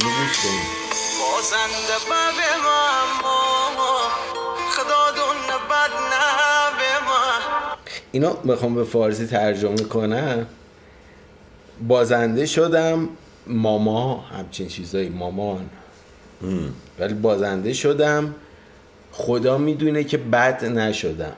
اینو گوش کنیم بازنده بب ما. خدا دون بد نه به ما. اینو بخوام به فارسی ترجمه کنم. بازنده شدم ماما همچین چیزایی مامان. ولی بازنده شدم. خدا می‌دونه که بد نشدم.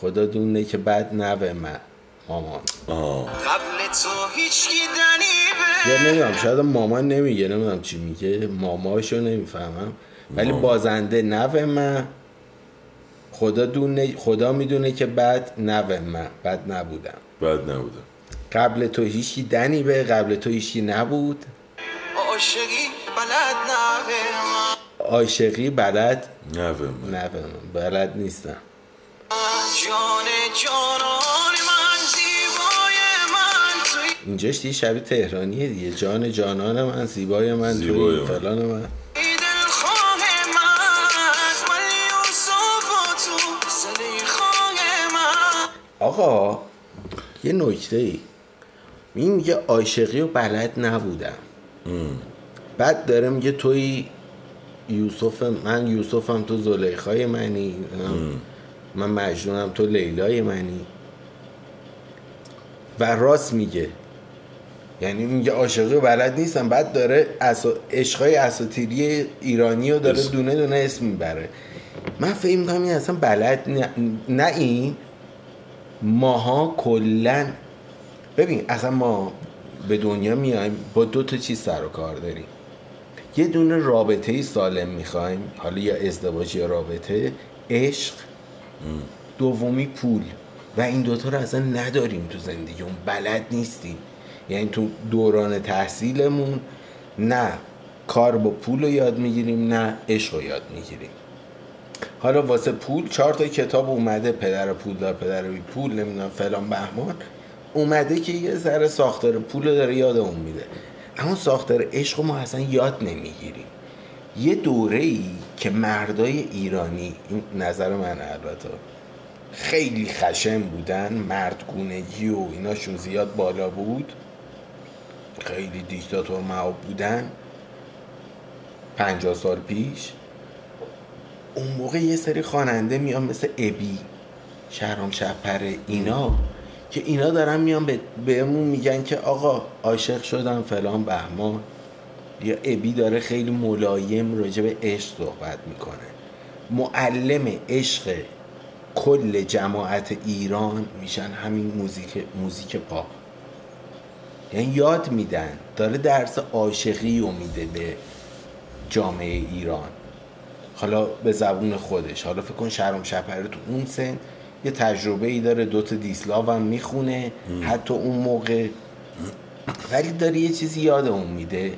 خدا دونه که بد نوه من مامان. آه. قبل تو هیچ دنی یا نمی‌دونم شاید مامان نمیگه نمی‌دونم چی میگه ماماشو نمی‌فهمم. ولی مامان. بازنده نوه من. خدا دونه خدا می‌دونه که بد نوه من. بد نبودم. بد نبودم. قبل تو هیچی دنی به قبل تو هیچی نبود. عاشقی بلد نه به ما عاشقی بلد نوه من. نوه من. بلد نیستم. جان جانان اینجاش دیگه شبیه تهرانیه دیگه. جان جانان من زیبای من زیبای توی من. فلان من. آقا یه نکته ای این میگه عاشقی و بلد نبودم. بعد داره میگه توی یوسف من یوسفم تو زلیخای منی. من مجنونم تو لیلای منی. و راست میگه. یعنی میگه عاشقی و بلد نیستم. بعد داره. عشقای اساطیری ایرانی رو داره. دونه دونه اسم می‌بره. من فکر می‌کنم این اصلا بلد نه, نه این. ماها کلا ببین اصلا ما به دنیا میایم با دو تا چیز سر و کار داریم. یه دونه رابطه سالم می‌خوایم حالا یا ازدواج یا رابطه عشق. دومی پول. و این دوتا رو اصلا نداریم تو زندگیمون بلد نیستیم. یعنی تو دوران تحصیلمون نه کار با پول رو یاد می‌گیریم نه عشق رو یاد می‌گیریم. حالا واسه پول چهار تا کتاب اومده پدر پول دار پدر بی پول نمی‌دونم فلان بهمان. اومده که یه ذره ساختار پول رو داره یادمون میده. اما ساختار عشق ما اصلا یاد نمی‌گیریم. یه دوره ای که مردای ایرانی این نظر من البته خیلی خشن بودن مردگونگی و ایناشون زیاد بالا بود. خیلی دیکتاتور معاب بودن. پنجاه سال پیش. اون موقع یه سری خواننده میان مثل ابی شهرام شپره اینا که اینا دارن میان به بهمون میگن که آقا عاشق شدم فلان بهمان. یا ابی داره خیلی ملایم راجع به عشق صحبت می‌کنه. معلم عشق کل جماعت ایران میشن همین موزیک موزیک پاپ. یعنی یاد میدن. داره درس عاشقی رو میده به جامعه ایران. حالا به زبون خودش. حالا فکر کن شهرام شپره تو اون سن یه تجربه ای داره دوتا دیسلاو هم می‌خونه حتی اون موقع. ولی داره یه چیزی یادمون میده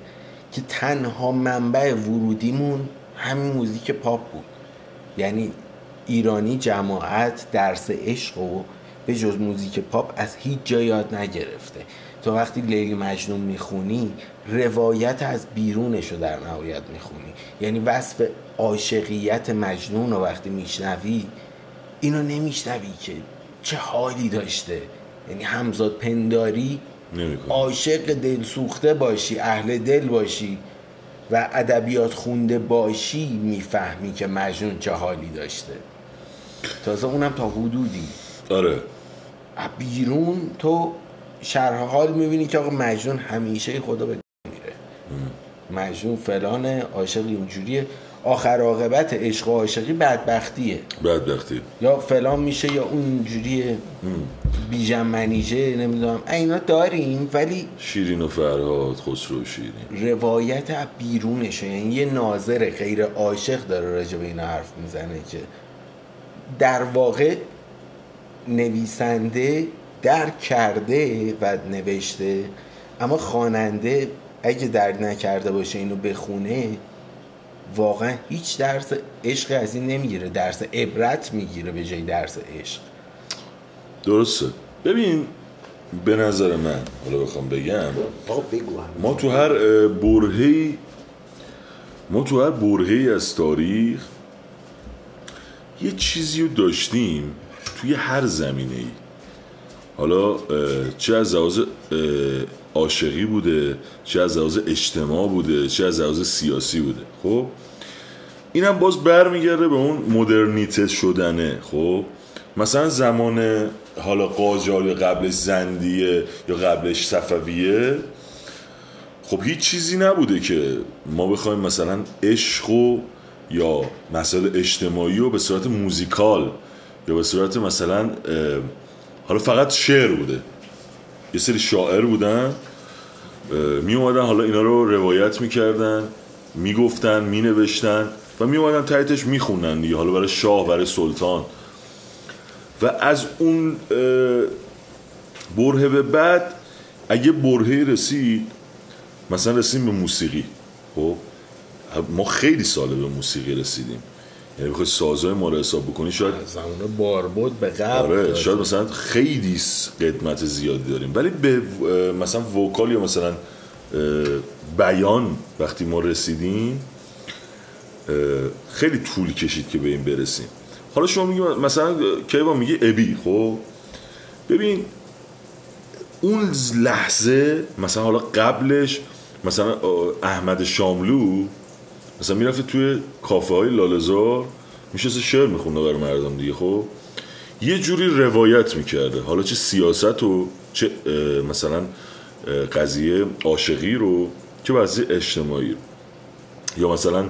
که تنها منبع ورودیمون همین موزیک پاپ بود. یعنی ایرانی جماعت درس عشق و به جز موزیک پاپ از هیچ جا یاد نگرفته. تو وقتی لیلی مجنون می‌خونی روایت از بیرونش رو در نهایت می‌خونی. یعنی وصف عاشقیت مجنون رو وقتی میشنوی اینو نمیشنوی که چه حالی داشته. یعنی همزاد پنداری عاشق دل سوخته باشی اهل دل باشی و ادبیات خونده باشی می‌فهمی که مجنون چه حالی داشته. تازه اونم تا حدودی. آره. بیرون تو شرح حال می‌بینی که آقا مجنون همیشه خدا به میره مجنون فلانه عاشق اینجوریه آخر عاقبت عشق و عاشقی بدبختیه. بدبختی. یا فلان میشه یا اونجوریه. بیژن منیژه نمی‌دونم. اینا داریم ولی شیرین و فرهاد خسرو شیرین. روایت از بیرونشه. یعنی یه ناظر غیر عاشق داره راجع به اینا حرف می‌زنه که. در واقع نویسنده درک کرده و نوشته اما خواننده اگه درک نکرده باشه اینو بخونه واقعا هیچ درس عشق از این نمی‌گیره. درس عبرت می‌گیره به جای درس عشق. درسته. ببین به نظر من حالا بخوام بگم ما تو هر اه، برهه‌ای ما تو هر برهه‌ای از تاریخ یه چیزی رو داشتیم توی هر زمینه ای حالا چه از لحاظ عاشقی بوده چه از لحاظ اجتماع بوده چه از لحاظ سیاسی بوده خب؟ اینم باز برمیگرده به اون مدرنیته شدنه خب؟ مثلا زمان حالا قاجار یا قبلش زندیه یا قبلش صفویه خب هیچ چیزی نبوده که ما بخوایم مثلا عشق و یا مسائل اجتماعی رو به صورت موزیکال یا به صورت مثلا حالا فقط شعر بوده. یه سری شاعر بودن می اومدن حالا اینا رو روایت می‌کردن می‌گفتن مینوشتن و می اومدن تحتش میخوندن دیگه حالا برای شاه برای سلطان. و از اون اه، برهه به بعد اگه برهه رسید مثلا رسیدیم به موسیقی. خب ما خیلی ساله به موسیقی رسیدیم. یعنی بخوای سازهای ما رو حساب بکنی شاید زمان باربود به قبل آره شاید مثلا خیلی قدمت زیادی داریم. ولی به مثلا وکال یا مثلا بیان وقتی ما رسیدیم خیلی طول کشید که به این برسیم. حالا شما میگی مثلا کیوان میگه ابی خب؟ ببین اون لحظه مثلا حالا قبلش مثلا احمد شاملو مثلا می‌رفته توی کافه های لالزار میشسته شعر میخونده برای مردم دیگه خب؟ یه جوری روایت می‌کرده. حالا چه سیاست و چه مثلا قضیه عاشقی رو چه قضیه اجتماعی. رو یا مثلا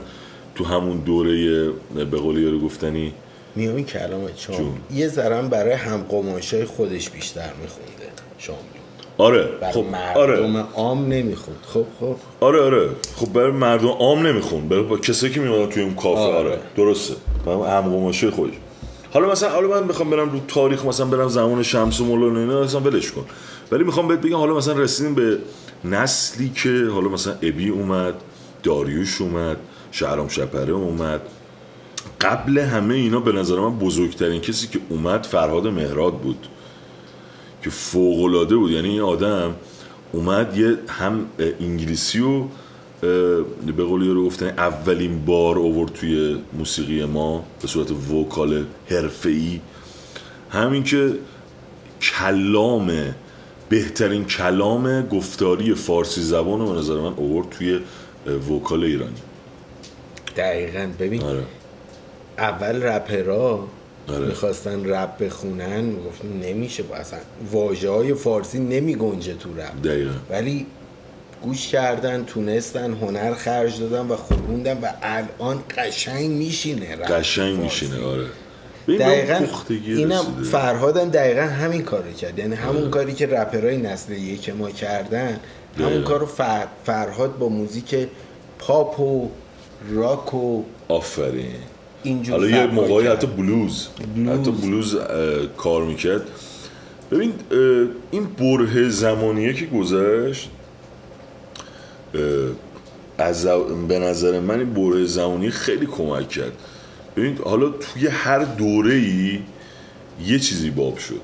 تو همون دوره به قول یارو گفتنی میام کلامت شام جون. یه ذرم برای همقماشای خودش بیشتر میخونده. شاملو آره خب مردم آره. عام نمی‌خوند. خب خب. آره آره. خب برای مردم عام نمیخون برای با کسایی که میمدن توی اون کافه آره, آره. درسته. برای همقماشه خودش. حالا مثلا حالا من می‌خوام برم رو تاریخ مثلا برم زمان شمس و مولانا اینا اصلا ولش کن. ولی می‌خوام بهت بگم حالا مثلا رسیدیم به نسلی که حالا مثلا ابی اومد داریوش اومد شهرام شپره اومد. قبل همه اینا به نظر من بزرگترین کسی که اومد فرهاد مهراد بود. که فوق‌العاده بود. یعنی این آدم اومد یه هم انگلیسی و به قول یارو گفتن اولین بار آورد توی موسیقی ما به صورت وکال حرفه‌ای. همین که کلام بهترین کلام گفتاری فارسی زبان رو به نظر من آورد توی وکال ایرانی. دقیقا. ببین آره. اول رپرها آره. می‌خواستن رپ بخونن می‌گفتن نمیشه با اصلا واجه های فارسی نمی گنجه تو رپ دقیقا ولی گوش کردن تونستن هنر خرج دادن و خوندن و الان قشنگ میشینه رپ قشنگ فارسی. میشینه آره دقیقا اینم. فرهادم دقیقا همین کارو کرد یعنی همون کاری که رپرهای نسل یک ما کردن همون دقیقا. کارو فر... فرهاد با موزیک پاپ و راک و آفرین اینجور حالا یه موقعی. حتی بلوز, بلوز. حتی بلوز کار می‌کرد. ببین این بره زمانیه که گذشت از به نظر من این بره زمانی خیلی کمک کرد. ببین حالا توی هر دوره ای یه چیزی باب شد.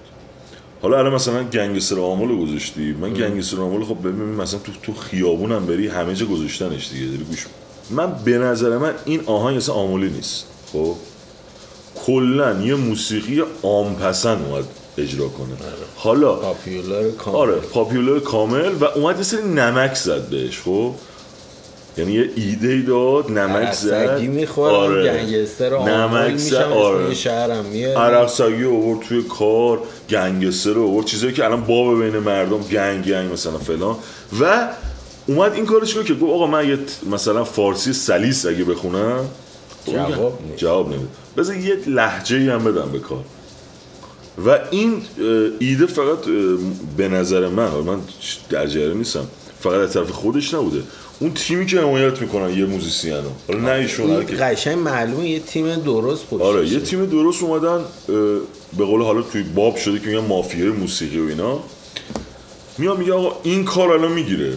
حالا الان مثلا گنگستر آمول رو گذاشتی. من گنگستر آمول خب ببین مثلا تو تو خیابونم بری همه جا گذاشتنش دیگه. داری گوش من به نظر من این آهنگ اصلا آمولی نیست. خب کلا یه موسیقی عام پسند اومد اجرا کنه. حالا پاپیولار کامل. آره پاپیولار کامل و اومد یه سری نمک زد بهش خب. یعنی یه ایده ای داد نمک زد. عرقسگی می‌خورم گنگستر نمک میشم زد آره. شهرم میاد عرق سگی آورد توی کار گنگستر رو آورد. چیزایی که الان باب بین مردم گنگ گنگ مثلا فلان. و اومد این کارش کرد که گفت آقا من یه مثلا فارسی سلیس اگه بخونم جواب نیست. جواب نمیده. بذار یه لحجه ای هم بدم به کار. و این ایده فقط به نظر من من در جریان نیستم فقط از طرف خودش نبوده. اون تیمی که حمایت می‌کنن یه موزیسین رو حالا نه ایشون هر این کی. قشنگ معلومه یه تیم درست پشتشه آره یه تیم درست اومدن به قول حالا توی باب شده که میگن مافیای موسیقی و اینا. میاد میگه آقا این کار الان می‌گیره.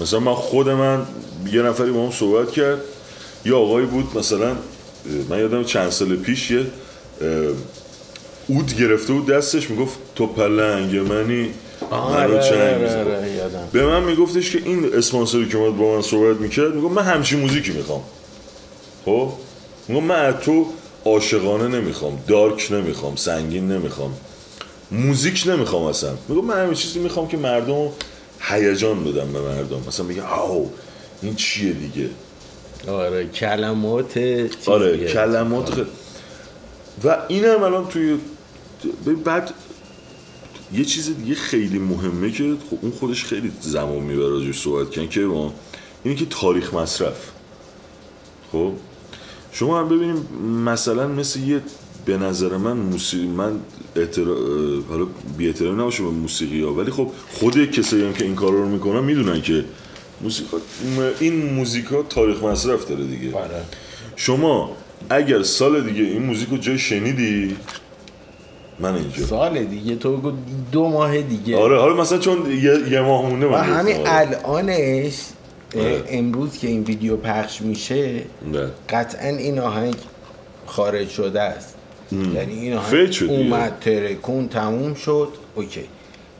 مثلا من خود من یه نفری با هم صحبت کرد. یه آقایی بود مثلا من یادم چند سال پیش یه اود گرفته بود دستش می‌گفت تو پلنگ منی؟ آره منو چنگ آره می‌زنی. آره به من میگفتش که این اسپانسری که اومد با من صحبت می‌کرد می‌گفت من همچین موزیکی می‌خوام. خب؟ میگم من از تو عاشقانه نمی‌خوام دارک نمی‌خوام سنگین نمی‌خوام موزیک نمی‌خوام اصلا. میگم من همین چیزی می‌خوام که مردم هیجان بدم به مردم. مثلا میگه آو این چیه دیگه؟ آره کلمات آره. کلمات خیلی. و اینم الان توی بعد یه چیز دیگه خیلی مهمه که خب اون خودش خیلی زمان می‌بره راجعش صحبت کردن که ما اینه که تاریخ مصرف. خب؟ شما هم ببینیم مثلا مثل یه به نظر من موسیقی من اعترا... حالا بی احترامی نباشه به موسیقی ها ولی خب خود کسایی هم که این کار رو می‌کنن می‌دونن که موسیقی این موزیک ها تاریخ مصرف داره دیگه آره. شما اگر سال دیگه این موزیک رو جای شنیدی من اینجا سال دیگه تو بگو دو ماه دیگه آره حالا مثلا چون یه, یه ماه مونده من همین. الانش آره. امروز که این ویدیو پخش میشه نه. قطعا این آهنگ خارج شده است یعنی این آهنگ. اومد ترکون تموم شد اوکی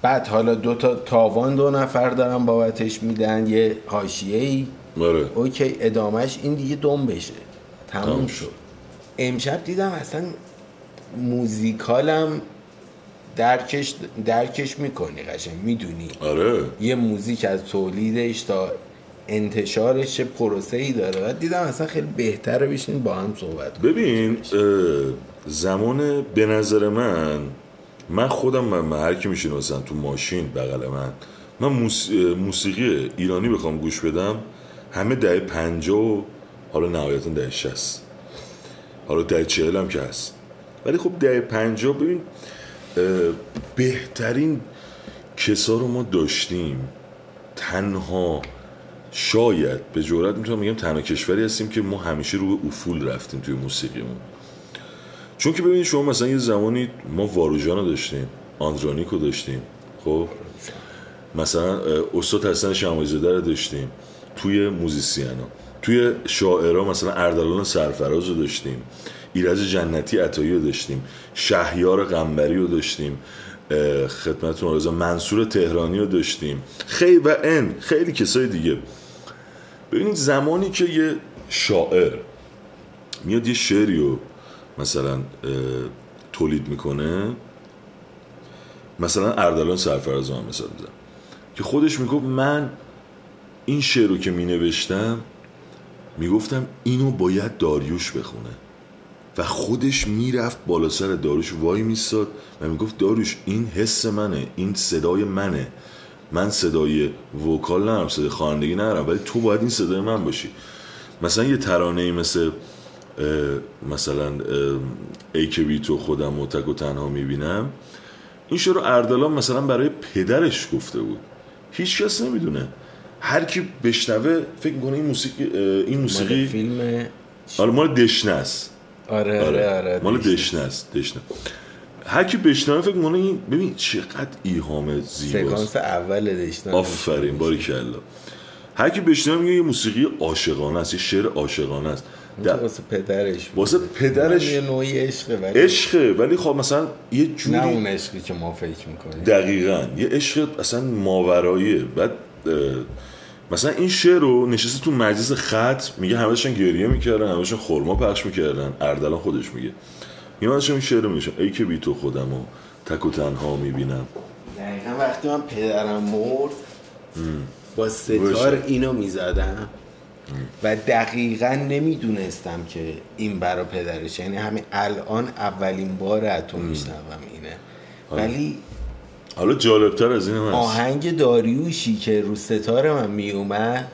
بعد حالا دو تا تاوان دو نفر دارن بابتش میدن یه حاشیه ای آره. اوکی ادامهش این دیگه دم بشه. تموم تموم شد. امشب دیدم اصلا موزیکالم درکش درکش می‌کنی قشنگ می‌دونی. آره. یه موزیک از تولیدش تا انتشارش چه پروسه ای داره. و دیدم اصلا خیلی بهتره بشین با هم صحبت. ببین زمان به نظر من من خودم هر کی میشینه مثلا تو ماشین بغل من من موسیقی ایرانی بخوام گوش بدم همه دهه پنجاه و حالا نهایتا دهه شست حالا دهه چهل هم که هست. ولی خب دهه پنجاه ببین اه، بهترین کسا رو ما داشتیم. تنها شاید به جرات می‌تونم بگم تنها کشوری هستیم که ما همیشه رو افول رفتیم توی موسیقیمون. چون که ببینید شما مثلا یه زمانی ما واروژان رو داشتیم آندرانیک رو داشتیم خب؟ مثلا استاد حسن شمایزاده رو داشتیم توی موزیسین ها توی شاعرها مثلا اردلان سرفراز رو داشتیم ایرج جنتی عطایی رو داشتیم شهیار قنبری رو داشتیم خدمتتون عرض منصور تهرانی رو داشتیم. خیلی و ان خیلی کسای دیگه. ببینید زمانی که یه شاعر میاد یه شعری رو مثلا تولید می‌کنه. مثلا اردلان هم مثال می‌زنم که خودش می‌گفت من این شعر رو که می نوشتم می‌گفتم اینو باید داریوش بخونه. و خودش می‌رفت بالا سر داریوش وای میستاد و می‌گفت داریوش این حس منه این صدای منه. من صدای وکال ندارم صدای خوانندگی ندارم ولی تو باید این صدای من باشی. مثلا یه ترانه ای مثل مثلا ای که بی تو خودم و تک و تنها می‌بینم. این شعر رو اردلان مثلا برای پدرش گفته بود. هیچ کس نمی‌دونه. هر کی بشنوه فکر می‌کنه این موسیقی این مال موسیقی فیلم آره مال دشنه است. آره آره آره. مال داشت. دشنه است. دشنه. هر کی بشنوه فکر می‌کنه این ببین چقدر ایهام زیباست. سکانس اول داشتن آفرین باری کلا هر کی بشنوه میگه یه موسیقی عاشقانه است یه شعر عاشقانه است. در- واسه پدرش بود. واسه پدرش یه نوعی عشقه ولی عشقه ولی خب مثلا یه جوری نه اون عشقی که ما فکر می‌کنیم. دقیقا. یه عشق اصلا ماوراییه. بعد اه، مثلا این شعر رو نشسته تو مجلس خط میگه همه گریه می‌کردن همه داشتن خورما پخش می‌کردن. اردلان خودش میگه. میگه من داشتم این شعر رو میشم ای که بی تو خودم و تک و تنها می‌بینم. دقیقا وقتی من پدرم مرد با ستار. اینو می‌زدم. و دقیقا نمی‌دونستم که این برا پدرش یعنی همین الان اولین بار از تو میشنوم اینه. ولی حالا جالبتر از این هست. آهنگ داریوشی که رو ستار من میومد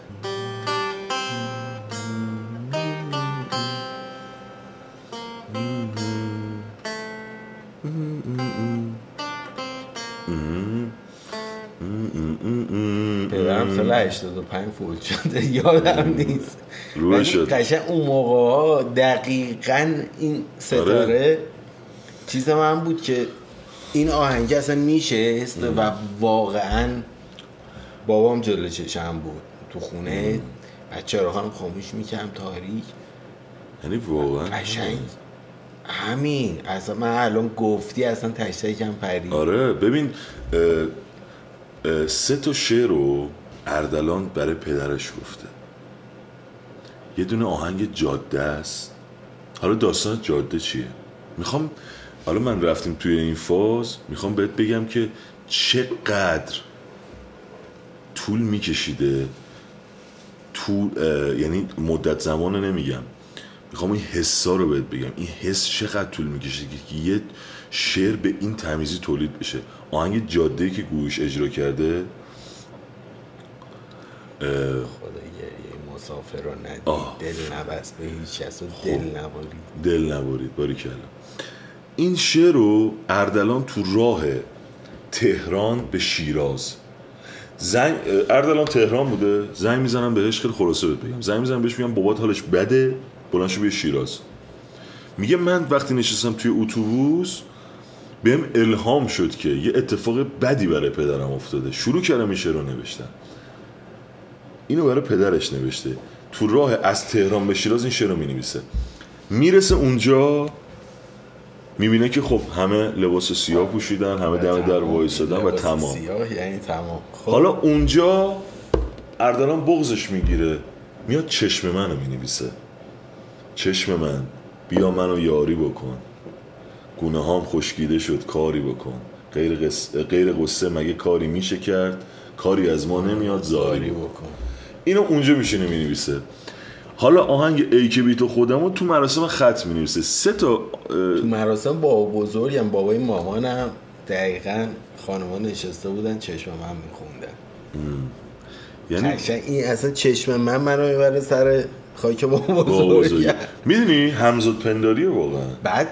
پدرم سال 85 فوت شده یادم نیست. روح ولی شد. قشنگ اون موقع ها دقیقا این ستاره آره. چیز من بود که این آهنگ اصلا میشست و واقعا بابام جلو چشم بود تو خونه. بچه رو هم خاموش می‌کردم تاریک. یعنی واقعا قشنگ. همین. اصلا من الان گفتی اصلا تشتکم پرید. آره. ببین سه تا شعر رو اردلان برای پدرش گفته. یه دونه آهنگ جاده است. حالا داستان جاده چیه؟ می‌خوام حالا من رفتیم توی این فاز می‌خوام بهت بگم که چقدر طول میکشیده. طول یعنی مدت زمان نمیگم. می‌خوام این حسا رو بهت بگم. این حس چقدر طول می‌کشه که یه شعر به این تمیزی تولید بشه. آهنگ جاده که گوش اجرا کرده. خدا گریه مسافر رو ندید. دل نبست به هیچ کس و دل نبارید. دل نبارید. باری کلا. این شعر رو اردلان تو راه تهران به شیراز. زنگ اردلان تهران بوده. زنگ می‌زنم بهش خیلی خلاصه بهت بگم. زنگ می‌زنم بهش میگم بابات حالش بده. بلند شو بیا شیراز. میگه من وقتی نشستم توی اتوبوس بهم الهام شد که یه اتفاق بدی برای پدرم افتاده. شروع کردم این شعر رو نوشتن. اینو برای پدرش نوشته. تو راه از تهران به شیراز این شعر رو می‌نویسه. می‌رسه اونجا می‌بینه که خب همه لباس سیاه پوشیدن همه دم در وایسادن و تمام. سیاه یعنی تمام. خب. حالا اونجا اردلان بغزش می‌گیره. میاد چشم منو می‌نویسه. چشم من بیا منو یاری بکن. گونه هام خشکیده شد کاری بکن. غیر, قص... غیر قصه مگه کاری میشه کرد؟ کاری از ما نمیاد زاری بکن. اینو اونجا میشینه می‌نویسه. حالا آهنگ ای که بی تو خودمو تو مراسم خط می‌نویسه. سه تا اه، تو مراسم بابا بزرگم بابای مامانم. دقیقا خانما نشسته بودن چشم من میخوندن. یعنی این اصلا چشم من منو می‌بره سر خاک بابا بابا بزرگی. بزرگم می‌دونی همزاد پنداریه واقعا. بعد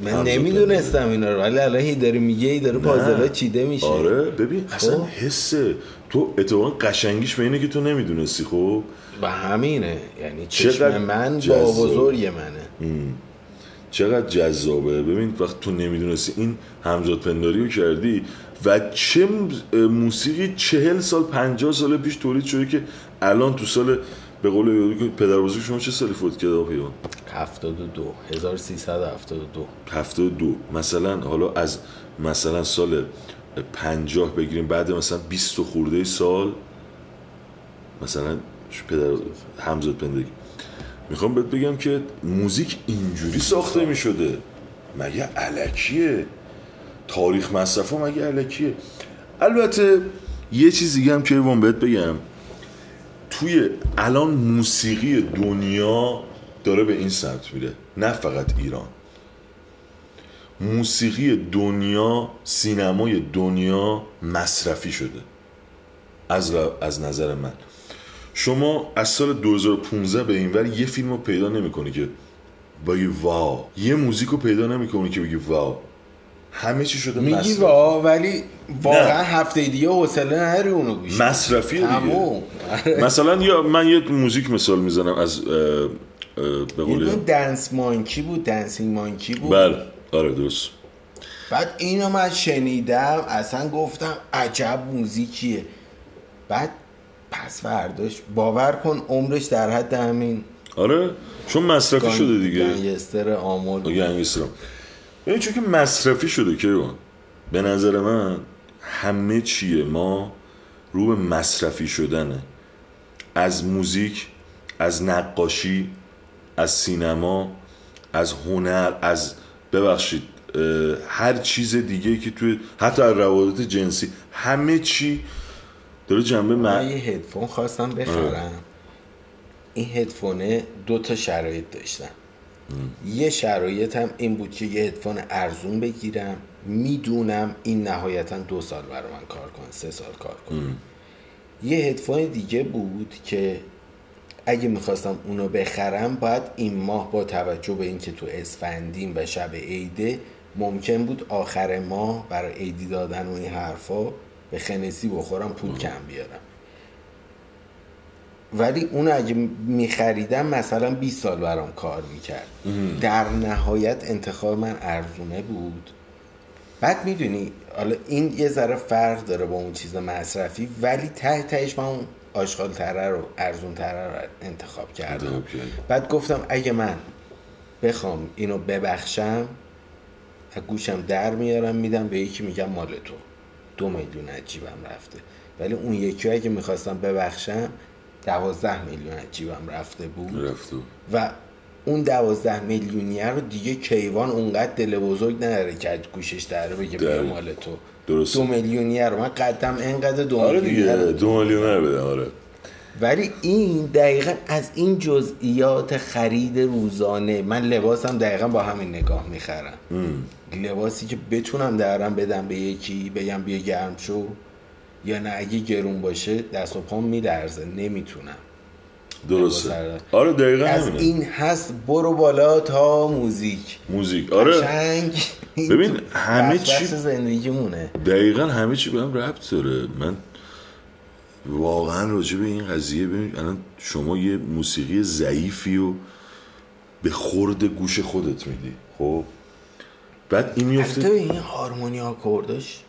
من نمی‌دونستم اینا رو ولی الان هی داره میگه هی داره پازلا چیده میشه. آره ببین اصلا خب. حسه تو اتفاقا قشنگیش به اینه که تو نمی‌دونستی خب؟ و همینه. یعنی چشم من. بابا بزرگ منه. چقدر جذابه. ببین وقت تو نمی‌دونستی این همزاد پنداری رو کردی و چه موسیقی چهل سال پنجاه سال پیش تولید شده که الان تو سال به قول که پدر بزرگ شما چه سالی فوت کرده آقا پیمان 72 1372 هفتاد دو. مثلا حالا از مثلا سال پنجاه بگیریم بعد مثلا 20 خورده سال مثلا پدر همزاد پندگی. می‌خوام بهت بگم که موزیک اینجوری ساخته می‌شده. مگه علکیه؟ تاریخ مصرفه مگه علکیه؟ البته یه چیز دیگه هم که ایوان بهت بگم. توی الان موسیقی دنیا داره به این سمت میره نه فقط ایران. موسیقی دنیا سینمای دنیا مصرفی شده. از, از نظر من. شما از سال 2015 به این ور یه فیلم رو پیدا نمی‌کنی که بگی واو. یه موزیک رو پیدا نمی‌کنی که بگی واو. همه چی شده میگی. وا ولی واقعا نه. هفته دیگه حوصله نداری اونو گوش. مصرفی دیگه. آره. مثلا یا من یه موزیک مثال می‌زنم از به قول دنس مانکی بود دنسینگ مانکی بود بله آره درست بعد اینو من شنیدم اصلا گفتم عجب موزیکیه بعد پس فرداش باور کن عمرش در حد همین آره چون مصرفی شده دیگه گنگستر آمول بود. یعنی چون که مصرفی شده که به نظر من همه چیه. ما رو به مصرفی شدنه از موزیک از نقاشی از سینما از هنر از ببخشید هر چیز دیگه که توی حتی از روابط جنسی. همه چی داره جنبه من. یه هدفون خواستم بخرم. این هدفونه دو تا شرایط داشتم یه شرایط هم این بود که یه هدفون ارزون بگیرم. می‌دونم این نهایتا دو سال برای من کار کنه سه سال کار کنه یه هدفون دیگه بود که اگه می‌خواستم اونو بخرم باید این ماه با توجه به اینکه تو اسفندیم و شب عیده ممکن بود آخر ماه برای عیدی دادن و این حرفا به خنسی بخورم پول کم بیارم. ولی اون اگه میخریدم مثلا 20 سال برام کار می‌کرد. در نهایت انتخاب من ارزونه بود. بعد می‌دونی حالا این یه ذره فرق داره با اون چیز مصرفی ولی ته تهش من اون آشغال تره رو ارزون تره رو انتخاب کردم. بعد گفتم اگه من بخوام اینو ببخشم از گوشم در میارم میدم به یکی میگم مال تو. دو میلیون از جیبم رفته. ولی اون یکی اگه می‌خواستم ببخشم دوازده میلیون از جیبم رفته بود. رفتو و اون دوازده میلیونیه رو دیگه کیوان اونقدر دل بزرگ نداره که گوشش داره بگه بیا. مال تو. درسته. دو میلیونیه رو. من قدم انقدر دو آره میلیونیه دیگه دو میلیونر بدم آره. ولی این دقیقا از این جزئیات خرید روزانه من لباسم دقیقا با همین نگاه می‌خرم. لباسی که بتونم درم بدم به یکی بگم بیا گرم شو. یا نه اگه گرون باشه دست و پام میلرزه نمی‌تونم. درسته. آره دقیقا از همینه. این هست برو بالا تا موزیک. موزیک. آره. قشنگ. ببین، همه چی- زندگیمونه. دقیقا همه چی به هم ربط داره. من واقعا راجع به این قضیه ببین الان شما یه موسیقی ضعیفی و به خورد گوش خودت میدی خب؟ بعد این میفته این هارمونی آکوردش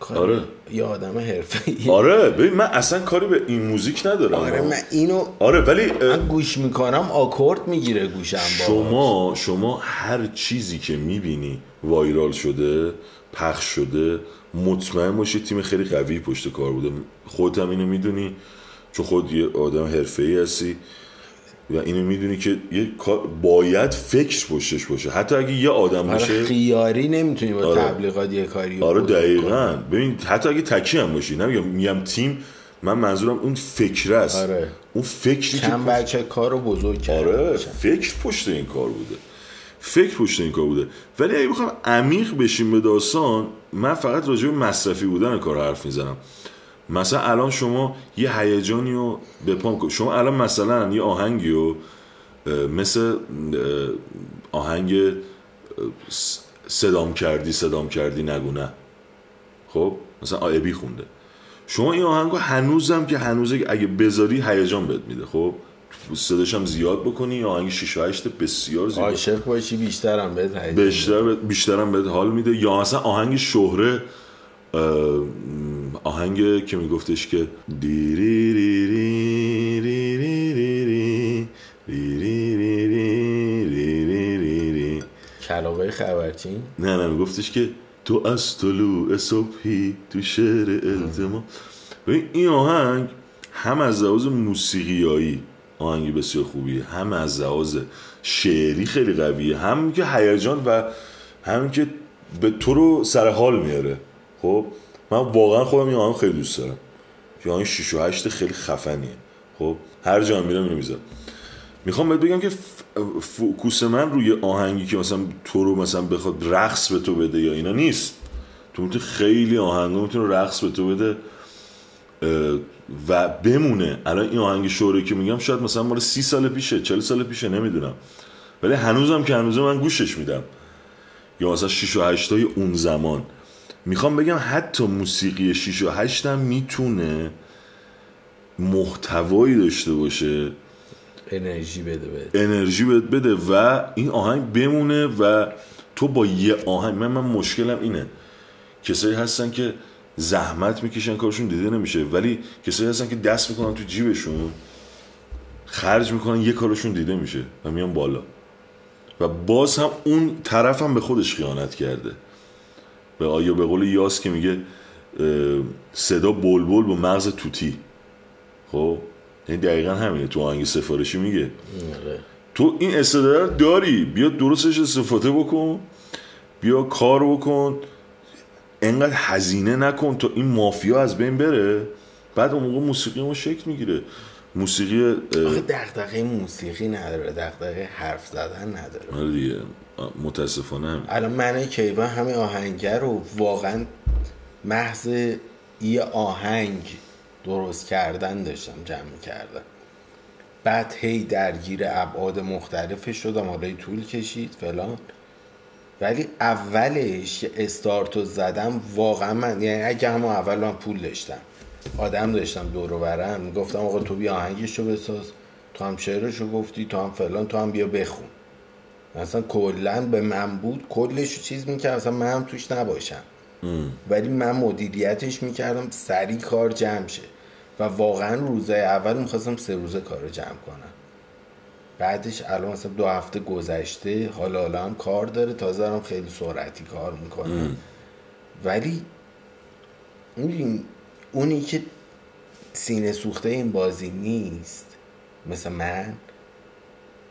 آره. یه آدم حرفه آره ببین من اصلا کاری به این موزیک ندارم. آره من اینو آره ولی من گوش می‌کنم آکورد می‌گیره گوشم با شما شما هر چیزی که می‌بینی وایرال شده پخش شده مطمئن باشی تیم خیلی قوی پشت کار بوده. خودت هم اینو می‌دونی چون خود یه آدم حرفه‌ای هستی. و اینو می‌دونی که یه کار باید فکر پشتش باشه حتی اگه یه آدم آره باشه خیاری نمی‌تونی با آره. تبلیغات یه کاری آره کنی. دقیقا ببین حتی اگه تکی هم باشی نمیگم میگم تیم من منظورم اون فکر است آره. اون فکری که بچه کار رو بزرگ کرده آره. فکر پشت این کار بوده فکر پشت این کار بوده ولی اگه بخوام عمیق بشیم به داستان من فقط راجع به مصرفی بودن کار حرف می‌زنم مثلا الان شما یه هیجانی رو به پام کن- شما الان مثلا یه آهنگی رو مثل آهنگ صدام کردی صدام کردی نگو نه. خب؟ مثلا آیبی خونده. شما این آهنگو هنوزم که هنوزه اگه بذاری هیجان بهت میده. خب؟ صداش هم زیاد بکنی یا آهنگ 6 و 8 بسیار زیاد. عاشق باشی بیشترم بهت بیشتر بیشترم بهت حال میده. یا مثلا آهنگ شهره آهنگ که میگفتش که دیری ری ری ری ری ری ری ری ری ری ری ری ری خبرچین نه نه میگفتش که تو از طلوع صبحی تو شعر التما ببین این آهنگ هم از لحاظ موسیقیایی آهنگی بسیار خوبیه هم از لحاظ شعری خیلی قویه هم که هیجان و هم که به تو رو سر حال میاره خب من واقعا خودم این آهنگ خیلی دوست دارم. که آهنگ 6 و 8 خیلی خفنیه. خب هر جا میرم اینو می‌ذارم می‌خوام بهت بگم که فوکوس من روی آهنگی که مثلا تو رو مثلا بخواد رقص به تو بده یا اینا نیست. تو می‌تونی خیلی آهنگا می‌تونه رقص به تو بده و بمونه. الان این آهنگ شوره که میگم شاید مثلا مال سی سال پیشه چل سال پیشه نمی‌دونم. ولی هنوزم که هنوزم من گوشش میدم. یا مثلا 6 و 8 های اون زمان. می‌خوام بگم حتی موسیقی 6 و 8 هم می‌تونه محتوایی داشته باشه. انرژی بده بهت. انرژی بهت بده و این آهنگ بمونه و تو با یه آهنگ من من مشکلم اینه. کسایی هستن که زحمت می‌کشن کارشون دیده نمیشه. ولی کسایی هستن که دست می‌کنن تو جیبشون خرج می‌کنن یه کارشون دیده میشه و میان بالا. و باز هم اون طرف هم به خودش خیانت کرده. به آیا به قول یاس که میگه صدا بلبل با مغز توتی. خب یعنی دقیقا همینه. تو آهنگ سفارشی میگه. آره. تو این استعداد داری. بیا درستش استفاده بکن. بیا کار بکن. انقدر هزینه نکن تا این مافیا از بین بره. بعد اون موقع موسیقی ما شکل می‌گیره. موسیقی آخه دغدغه موسیقی نداره. دغدغه حرف زدن نداره. آره دیگه. متاسفانه هم. الان من کیوان همین آهنگر رو واقعا محض یه آهنگ درست کردن داشتم جمع کردم بعد هی درگیر ابعاد مختلف شدم حالا طول کشید فلان. ولی اولش که استارتو زدم واقعا من یعنی اگه همون اول من پول داشتم. آدم داشتم دور و برم. گفتم آقا تو بیا آهنگشو بساز تو هم شعرشو گفتی تو هم فلان تو هم بیا بخون. اصلا کلا به من بود کلش چیز می‌کرد اصلا من هم توش نباشم. ولی من مدیریتش می‌کردم سریع کار جمع شه. و واقعا روزای اول می‌خواستم سه روزه کار رو جمع کنم. بعدش الان مثلا دو هفته گذشته حالا حالا هم کار داره تازه دارم خیلی سرعتی کار می‌کنم. ولی می‌دونی، اونی که سینه سوخته این بازی نیست مثل من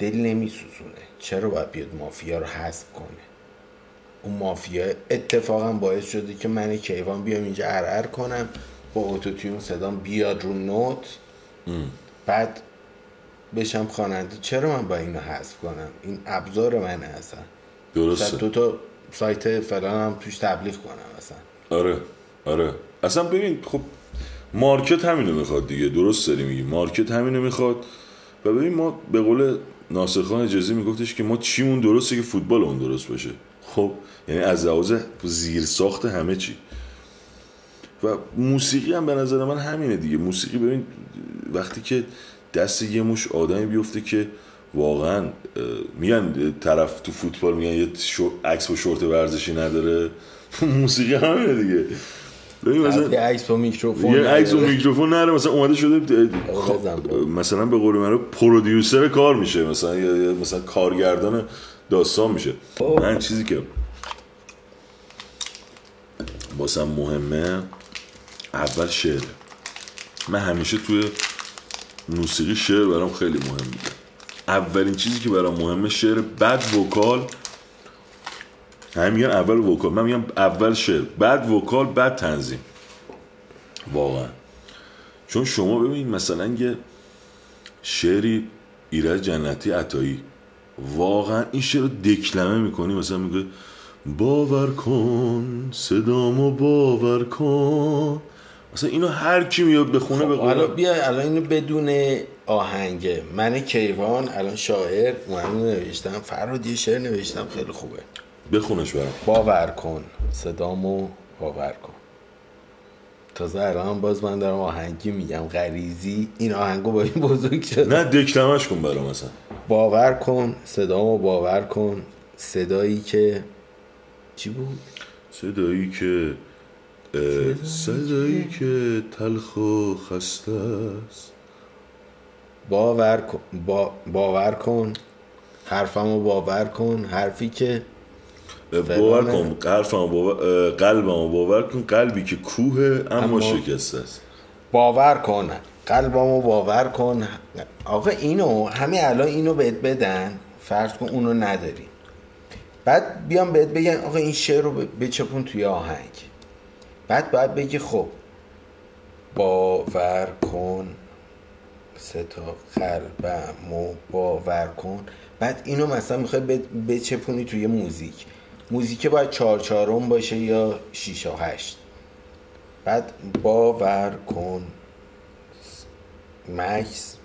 دل نمیسوزونه. چرا باید بیاد مافیا رو حذف کنه؟ اون مافیا اتفاقا باعث شده که من کیوان بیام اینجا ارعر کنم با اوتوتیون صدام بیاد رو نوت. بعد بشم خواننده. چرا من با اینو حذف کنم؟ این ابزار منه اصلا. درسته. دو تا سایت فلان هم توش تبلیغ کنم اصلا. آره آره. اصلا ببین خب مارکت همینو می‌خواد دیگه. درست داری میگی. مارکت همینو می‌خواد. و ببین ما به قول ناصر خان اجازی میگفتش که ما چیمون درسته که فوتبال اون درست باشه. خب یعنی از لحاظ زیر ساخت همه چی. و موسیقی هم به نظر من همینه دیگه. موسیقی ببین وقتی که دست یه مش آدمی بیفته که واقعا میگن طرف تو فوتبال میگن یه عکس با شورت ورزشی نداره. موسیقی همینه دیگه. ببین مثلا یه عکس با میکروفون یه عکس نداره. میکروفون نره مثلا اومده شده بزن با. مثلا به قول من پرودیوسر کار میشه مثلا یا مثلا کارگردان داستان میشه خب. من چیزی که واسم مهمه اول شعر من همیشه توی موسیقی شعر برام خیلی مهم بوده اولین چیزی که برام مهمه شعر بعد وکال هم میگن اول وکال. من میگم اول شعر. بعد وکال بعد تنظیم. واقعا. چون شما ببین مثلا یه شعری ایرج جنتی عطایی. واقعا این شعر رو دکلمه می‌کنی. مثلا میگه باور کن صدامو باور کن. مثلا اینو هر کی میاد بخونه به حالا قول بیا الان اینو بدون آهنگه من کیوان الان شاعر من نوشتم. فراد یه شعر نوشتم. خیلی خوبه. بخونش برام. باور کن. صدامو باور کن. تازه الان باز من دارم آهنگی میگم. غریزی. این آهنگو با این بزرگ شد. نه دکلمش کن برام مثلا باور کن. صدامو باور کن. صدایی که چی بود؟ صدایی که اه، صدایی که تلخ و خسته است. باور کن. با... باور کن. حرفمو باور کن. حرفی که باور. کن حرفمو باور اه، قلبمو باور کن قلبی که کوه اما, شکسته است. باور کن قلبمو باور کن. آقا اینو همین الان اینو بهت بدن فرض کن اونو نداری. بعد بیام بهت بگن آقا این شعر رو بچپون توی آهنگ. بعد باید بگی خب باور کن ستا قلبمو باور کن. بعد اینو مثلا می‌خوای بچپونی توی موزیک. موزیک باید چهار چهارم باشه یا شیش و هشت. بعد باور کن. مکس.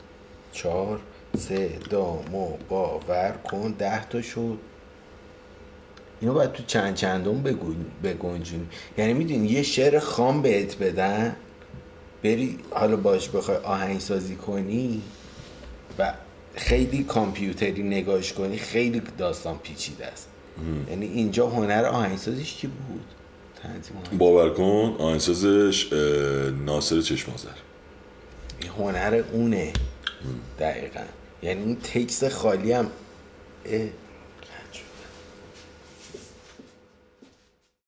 چهار. سه. دامو باور کن. ده تا شد. اینو باید تو چند چندم بگنجونی یعنی می‌دونی یه شعر خام بهت بدن بری حالا باش بخوای آهنگسازی کنی و خیلی کامپیوتری نگاش کنی خیلی داستان پیچیده است. یعنی اینجا هنر آهنگسازیش کی بود؟ تنظیم. باور کن آهنگسازش ناصر چشمازر این هنر اونه دقیقا. یعنی این تکست خالی هم